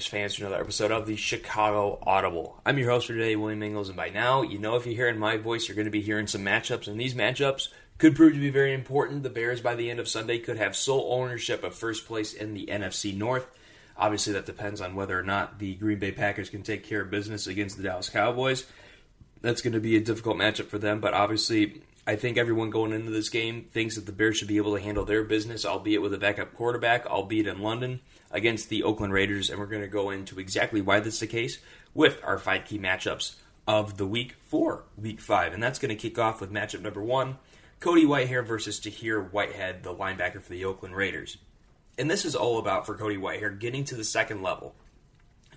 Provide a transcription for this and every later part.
Bears fans, to another episode of the Chicago Audible. I'm your host for today, William Ingalls, and by now, you know if you're hearing my voice, you're going to be hearing some matchups, and these matchups could prove to be very important. The Bears, by the end of Sunday, could have sole ownership of first place in the NFC North. Obviously, that depends on whether or not the Green Bay Packers can take care of business against the Dallas Cowboys. That's going to be a difficult matchup for them, but obviously, I think everyone going into this game thinks that the Bears should be able to handle their business, albeit with a backup quarterback, albeit in London against the Oakland Raiders, and we're going to go into exactly why this is the case with our five key matchups of the week for week five. And that's going to kick off with matchup number one Cody Whitehair versus Tahir Whitehead, the linebacker for the Oakland Raiders. And this is all about for Cody Whitehair getting to the second level.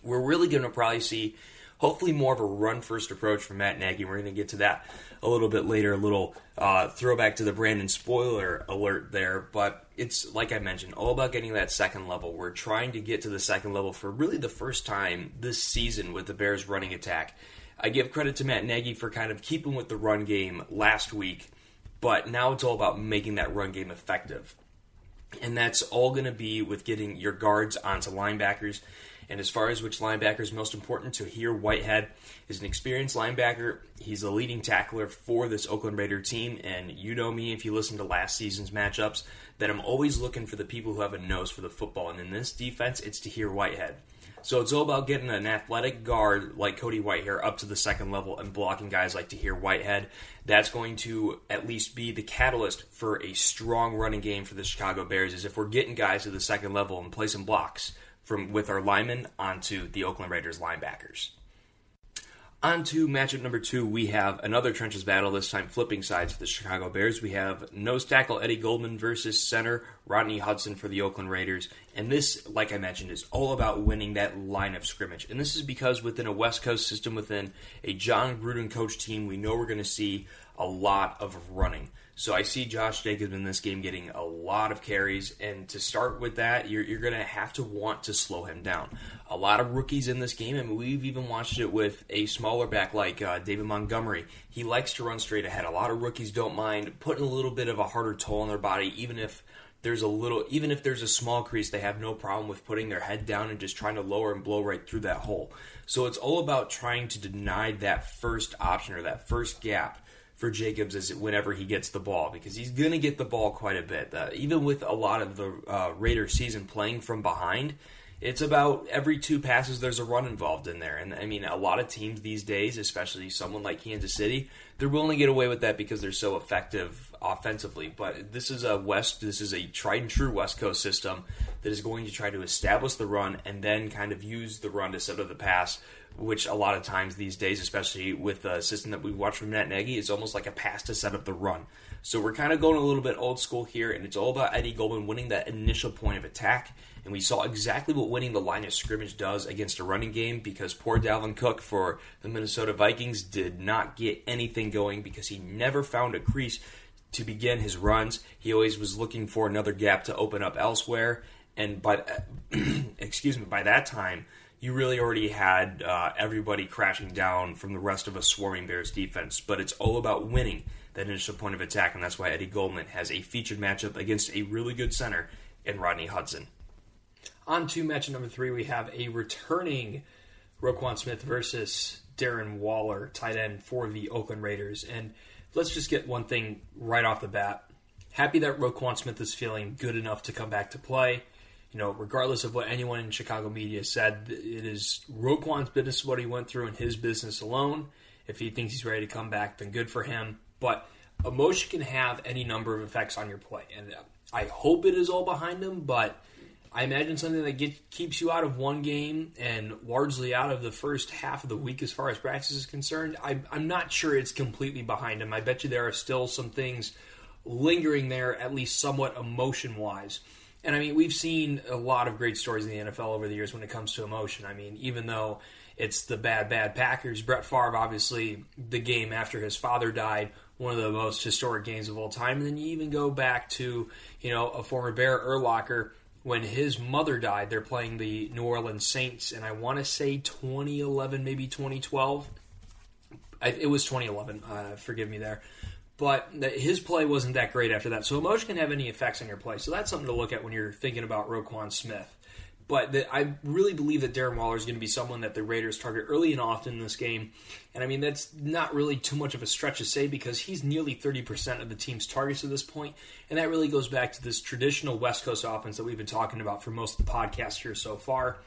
We're really going to probably see hopefully more of a run first approach from Matt Nagy. We're going to get to that a little bit later, a little uh, throwback to the Brandon spoiler alert there. But it's like I mentioned, all about getting that second level. We're trying to get to the second level for really the first time this season with the Bears running attack. I give credit to Matt Nagy for kind of keeping with the run game last week, but now it's all about making that run game effective. And that's all going to be with getting your guards onto linebackers and as far as which linebacker is most important, Tahir Whitehead is an experienced linebacker. He's a leading tackler for this Oakland Raider team, and you know me if you listen to last season's matchups that I'm always looking for the people who have a nose for the football. And in this defense, it's Tahir Whitehead. So it's all about getting an athletic guard like Cody Whitehair up to the second level and blocking guys like Tahir Whitehead. That's going to at least be the catalyst for a strong running game for the Chicago Bears. Is if we're getting guys to the second level and placing blocks from with our linemen onto the Oakland Raiders linebackers. On to matchup number two, we have another trenches battle, this time flipping sides for the Chicago Bears. We have nose tackle Eddie Goldman versus center Rodney Hudson for the Oakland Raiders. And this, like I mentioned, is all about winning that line of scrimmage. And this is because within a West Coast system, within a Jon Gruden coach team, we know we're going to see a lot of running. So I see Josh Jacobs in this game getting a lot of carries, and to start with that, you're, you're going to have to want to slow him down. A lot of rookies in this game, and we've even watched it with a smaller back like uh, David Montgomery. He likes to run straight ahead. A lot of rookies don't mind putting a little bit of a harder toll on their body, even if there's a little, even if there's a small crease, they have no problem with putting their head down and just trying to lower and blow right through that hole. So it's all about trying to deny that first option or that first gap for Jacobs is whenever he gets the ball because he's going to get the ball quite a bit. Uh, even with a lot of the uh, Raider season playing from behind, it's about every two passes there's a run involved in there. And I mean, a lot of teams these days, especially someone like Kansas City, they're willing to get away with that because they're so effective offensively. But this is a West, this is a tried and true West Coast system that is going to try to establish the run and then kind of use the run to set up the pass which a lot of times these days, especially with the system that we watch from Matt Nagy, is almost like a pass to set up the run. So we're kind of going a little bit old school here, and it's all about Eddie Goldman winning that initial point of attack. And we saw exactly what winning the line of scrimmage does against a running game because poor Dalvin Cook for the Minnesota Vikings did not get anything going because he never found a crease to begin his runs. He always was looking for another gap to open up elsewhere. And by excuse me, by that time, you really already had uh, everybody crashing down from the rest of a swarming Bears defense. But it's all about winning that initial point of attack, and that's why Eddie Goldman has a featured matchup against a really good center in Rodney Hudson. On to match number three, we have a returning Roquan Smith versus Darren Waller, tight end for the Oakland Raiders. And let's just get one thing right off the bat. Happy that Roquan Smith is feeling good enough to come back to play. You know, regardless of what anyone in Chicago media said, it is Roquan's business what he went through in his business alone. If he thinks he's ready to come back, then good for him. But emotion can have any number of effects on your play, and I hope it is all behind him. But I imagine something that get, keeps you out of one game and largely out of the first half of the week as far as practice is concerned. I, I'm not sure it's completely behind him. I bet you there are still some things lingering there, at least somewhat emotion wise. And I mean, we've seen a lot of great stories in the NFL over the years when it comes to emotion. I mean, even though it's the bad, bad Packers, Brett Favre, obviously, the game after his father died, one of the most historic games of all time. And then you even go back to, you know, a former Bear Urlacher when his mother died. They're playing the New Orleans Saints, and I want to say 2011, maybe 2012. I, it was 2011. Uh, forgive me there. But his play wasn't that great after that. So emotion can have any effects on your play. So that's something to look at when you're thinking about Roquan Smith. But the, I really believe that Darren Waller is going to be someone that the Raiders target early and often in this game. And I mean, that's not really too much of a stretch to say because he's nearly 30% of the team's targets at this point. And that really goes back to this traditional West Coast offense that we've been talking about for most of the podcast here so far.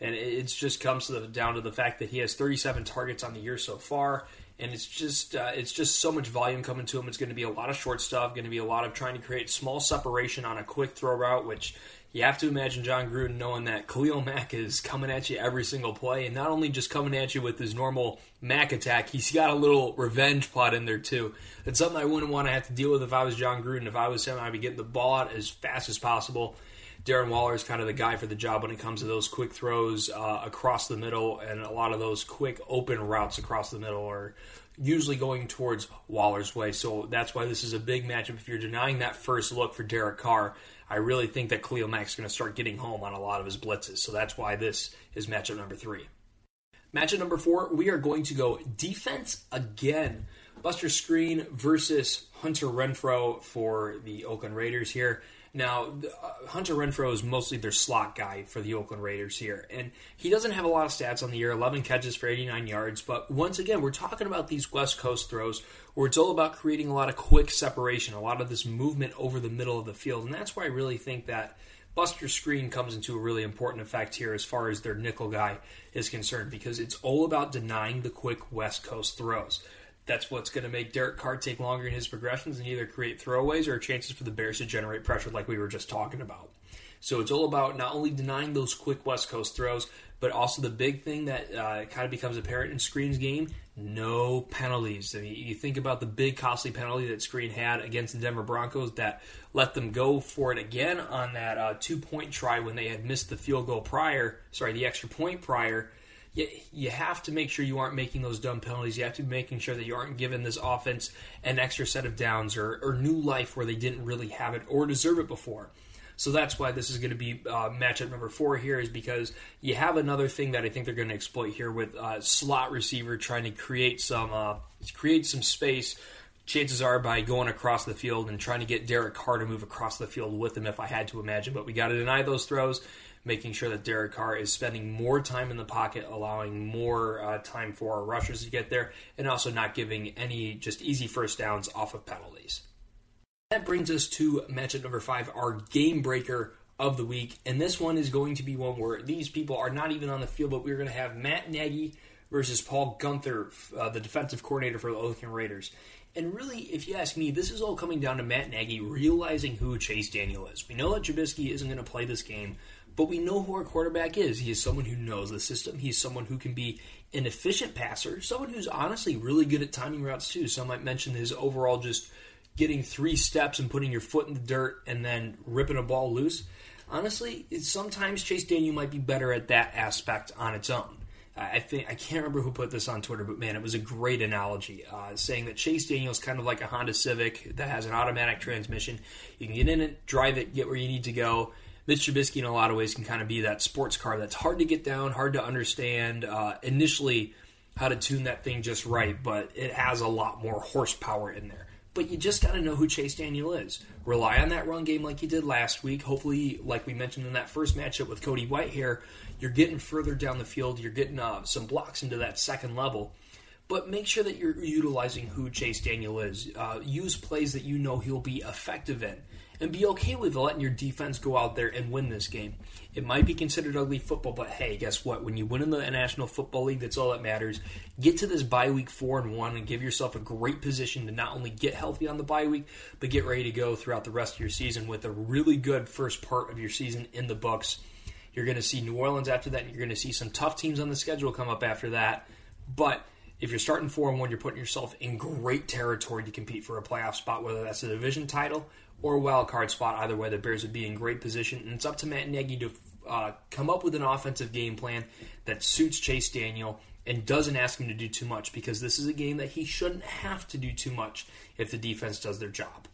And it just comes to the, down to the fact that he has 37 targets on the year so far and it's just uh, it's just so much volume coming to him. It's going to be a lot of short stuff, going to be a lot of trying to create small separation on a quick throw route, which you have to imagine Jon Gruden knowing that Khalil Mack is coming at you every single play, and not only just coming at you with his normal Mack attack, he's got a little revenge plot in there too. It's something I wouldn't want to have to deal with if I was Jon Gruden. If I was him, I'd be getting the ball out as fast as possible. Darren Waller is kind of the guy for the job when it comes to those quick throws uh, across the middle, and a lot of those quick open routes across the middle are usually going towards Waller's way. So that's why this is a big matchup. If you're denying that first look for Derek Carr, I really think that Khalil Mack's going to start getting home on a lot of his blitzes. So that's why this is matchup number three. Matchup number four, we are going to go defense again. Buster Skrine versus Hunter Renfrow for the Oakland Raiders here. Now, uh, Hunter Renfrow is mostly their slot guy for the Oakland Raiders here, and he doesn't have a lot of stats on the year 11 catches for 89 yards. But once again, we're talking about these West Coast throws where it's all about creating a lot of quick separation, a lot of this movement over the middle of the field. And that's why I really think that Buster Skrine comes into a really important effect here as far as their nickel guy is concerned because it's all about denying the quick West Coast throws that's what's going to make Derek Carr take longer in his progressions and either create throwaways or chances for the Bears to generate pressure, like we were just talking about. So it's all about not only denying those quick West Coast throws, but also the big thing that uh, kind of becomes apparent in Skrine's game no penalties. I mean, you think about the big costly penalty that Skrine had against the Denver Broncos that let them go for it again on that uh, two point try when they had missed the field goal prior, sorry, the extra point prior you, you have to make sure you aren't making those dumb penalties. You have to be making sure that you aren't giving this offense an extra set of downs or, or new life where they didn't really have it or deserve it before. So that's why this is going to be uh, matchup number four here, is because you have another thing that I think they're going to exploit here with uh, slot receiver trying to create some uh, create some space. Chances are by going across the field and trying to get Derek Carr to move across the field with him, if I had to imagine. But we got to deny those throws making sure that Derek Carr is spending more time in the pocket, allowing more uh, time for our rushers to get there, and also not giving any just easy first downs off of penalties. That brings us to matchup number five, our game breaker of the week. And this one is going to be one where these people are not even on the field, but we're going to have Matt Nagy versus Paul Guenther, uh, the defensive coordinator for the Oakland Raiders. And really, if you ask me, this is all coming down to Matt Nagy realizing who Chase Daniel is. We know that Trubisky isn't going to play this game, but we know who our quarterback is. He is someone who knows the system. He's someone who can be an efficient passer, someone who's honestly really good at timing routes too. Some might mention his overall just getting three steps and putting your foot in the dirt and then ripping a ball loose. Honestly, sometimes Chase Daniel might be better at that aspect on its own. I think I can't remember who put this on Twitter, but man, it was a great analogy, uh, saying that Chase Daniel is kind of like a Honda Civic that has an automatic transmission. You can get in it, drive it, get where you need to go. Mitch Trubisky, in a lot of ways, can kind of be that sports car that's hard to get down, hard to understand uh, initially how to tune that thing just right, but it has a lot more horsepower in there. but you just got to know who Chase Daniel is. Rely on that run game like you did last week. Hopefully, like we mentioned in that first matchup with Cody Whitehair, you're getting further down the field. You're getting uh, some blocks into that second level. But make sure that you're utilizing who Chase Daniel is. Uh, use plays that you know he'll be effective in and be okay with letting your defense go out there and win this game. It might be considered ugly football, but hey, guess what? When you win in the National Football League, that's all that matters. Get to this bye week four and one and give yourself a great position to not only get healthy on the bye week, but get ready to go throughout the rest of your season with a really good first part of your season in the books. You're going to see New Orleans after that, and you're going to see some tough teams on the schedule come up after that. But if you're starting four and one, you're putting yourself in great territory to compete for a playoff spot, whether that's a division title or wild card spot. Either way, the Bears would be in great position, and it's up to Matt Nagy to uh, come up with an offensive game plan that suits Chase Daniel and doesn't ask him to do too much because this is a game that he shouldn't have to do too much if the defense does their job.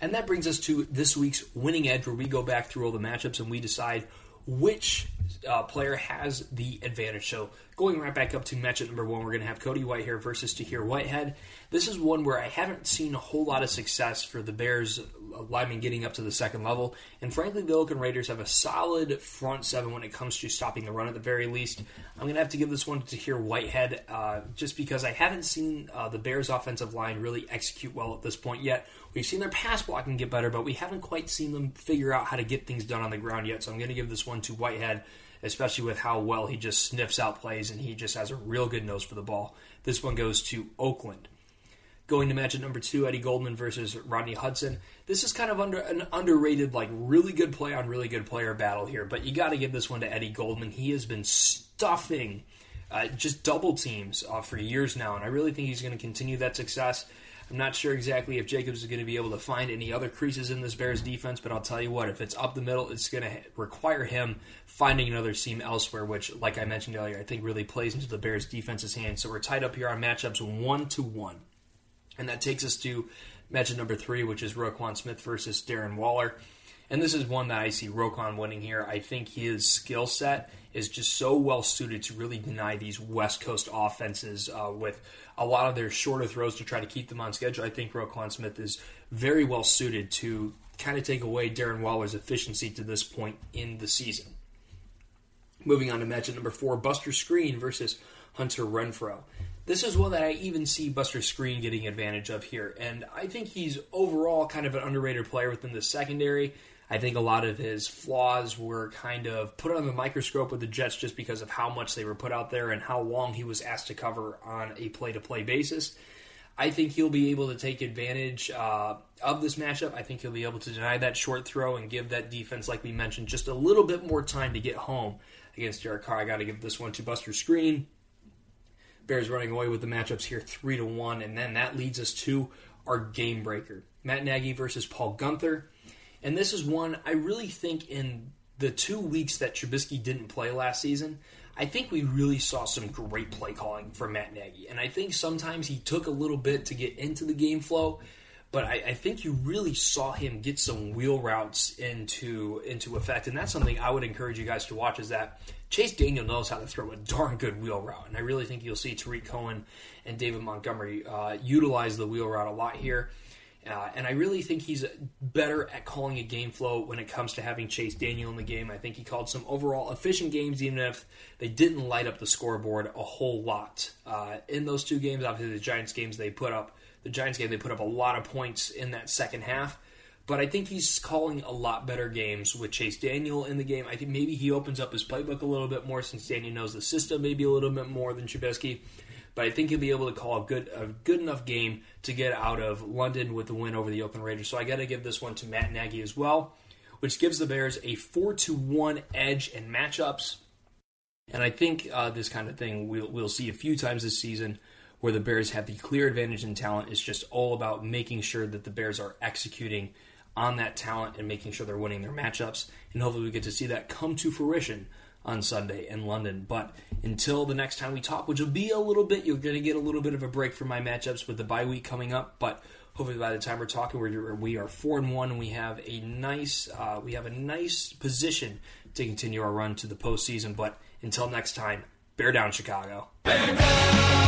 And that brings us to this week's winning edge, where we go back through all the matchups and we decide which uh, player has the advantage. So going right back up to matchup number one, we're going to have Cody Whitehair versus Tahir Whitehead. This is one where I haven't seen a whole lot of success for the Bears linemen getting up to the second level. And frankly, the Oakland Raiders have a solid front seven when it comes to stopping the run at the very least. I'm going to have to give this one to Tahir Whitehead uh, just because I haven't seen uh, the Bears offensive line really execute well at this point yet. We've seen their pass blocking get better, but we haven't quite seen them figure out how to get things done on the ground yet. So I'm going to give this one to Whitehead, especially with how well he just sniffs out plays and he just has a real good nose for the ball. This one goes to Oakland. Going to match at number two, Eddie Goldman versus Rodney Hudson. This is kind of under an underrated, like really good play on really good player battle here, but you got to give this one to Eddie Goldman. He has been stuffing uh, just double teams uh, for years now, and I really think he's going to continue that success. I'm not sure exactly if Jacobs is going to be able to find any other creases in this Bears defense, but I'll tell you what, if it's up the middle, it's going to require him finding another seam elsewhere, which, like I mentioned earlier, I think really plays into the Bears defense's hands. So we're tied up here on matchups one to one. And that takes us to matchup number three, which is Roquan Smith versus Darren Waller. And this is one that I see Roquan winning here. I think his skill set is just so well suited to really deny these West Coast offenses uh, with a lot of their shorter throws to try to keep them on schedule. I think Roquan Smith is very well suited to kind of take away Darren Waller's efficiency to this point in the season. Moving on to matchup number four, Buster Skrine versus Hunter Renfrow. This is one that I even see Buster Skrine getting advantage of here, and I think he's overall kind of an underrated player within the secondary. I think a lot of his flaws were kind of put under the microscope with the Jets just because of how much they were put out there and how long he was asked to cover on a play to play basis. I think he'll be able to take advantage uh, of this matchup. I think he'll be able to deny that short throw and give that defense, like we mentioned, just a little bit more time to get home against Derek Carr. I got to give this one to Buster Skrine. Bears running away with the matchups here, three to one, and then that leads us to our game breaker: Matt Nagy versus Paul Guenther. And this is one I really think in the two weeks that Trubisky didn't play last season, I think we really saw some great play calling from Matt Nagy. And I think sometimes he took a little bit to get into the game flow, but I, I, think you really saw him get some wheel routes into into effect. And that's something I would encourage you guys to watch is that Chase Daniel knows how to throw a darn good wheel route. And I really think you'll see Tarik Cohen and David Montgomery uh, utilize the wheel route a lot here. Uh, and I really think he's better at calling a game flow when it comes to having Chase Daniel in the game. I think he called some overall efficient games, even if they didn't light up the scoreboard a whole lot. Uh, in those two games, obviously the Giants games, they put up the Giants game, they put up a lot of points in that second half. But I think he's calling a lot better games with Chase Daniel in the game. I think maybe he opens up his playbook a little bit more since Daniel knows the system maybe a little bit more than Trubisky but I think he'll be able to call a good a good enough game to get out of London with the win over the Oakland Raiders. So I got to give this one to Matt Nagy as well, which gives the Bears a four to one edge in matchups. And I think uh, this kind of thing we'll, we'll see a few times this season where the Bears have the clear advantage in talent. It's just all about making sure that the Bears are executing on that talent and making sure they're winning their matchups. And hopefully we get to see that come to fruition on Sunday in London. But until the next time we talk, which will be a little bit, you're going to get a little bit of a break from my matchups with the bye week coming up. But hopefully by the time we're talking, we're, we are four and one, and we have a nice uh, we have a nice position to continue our run to the postseason. But until next time, bear down, Chicago. Bear down,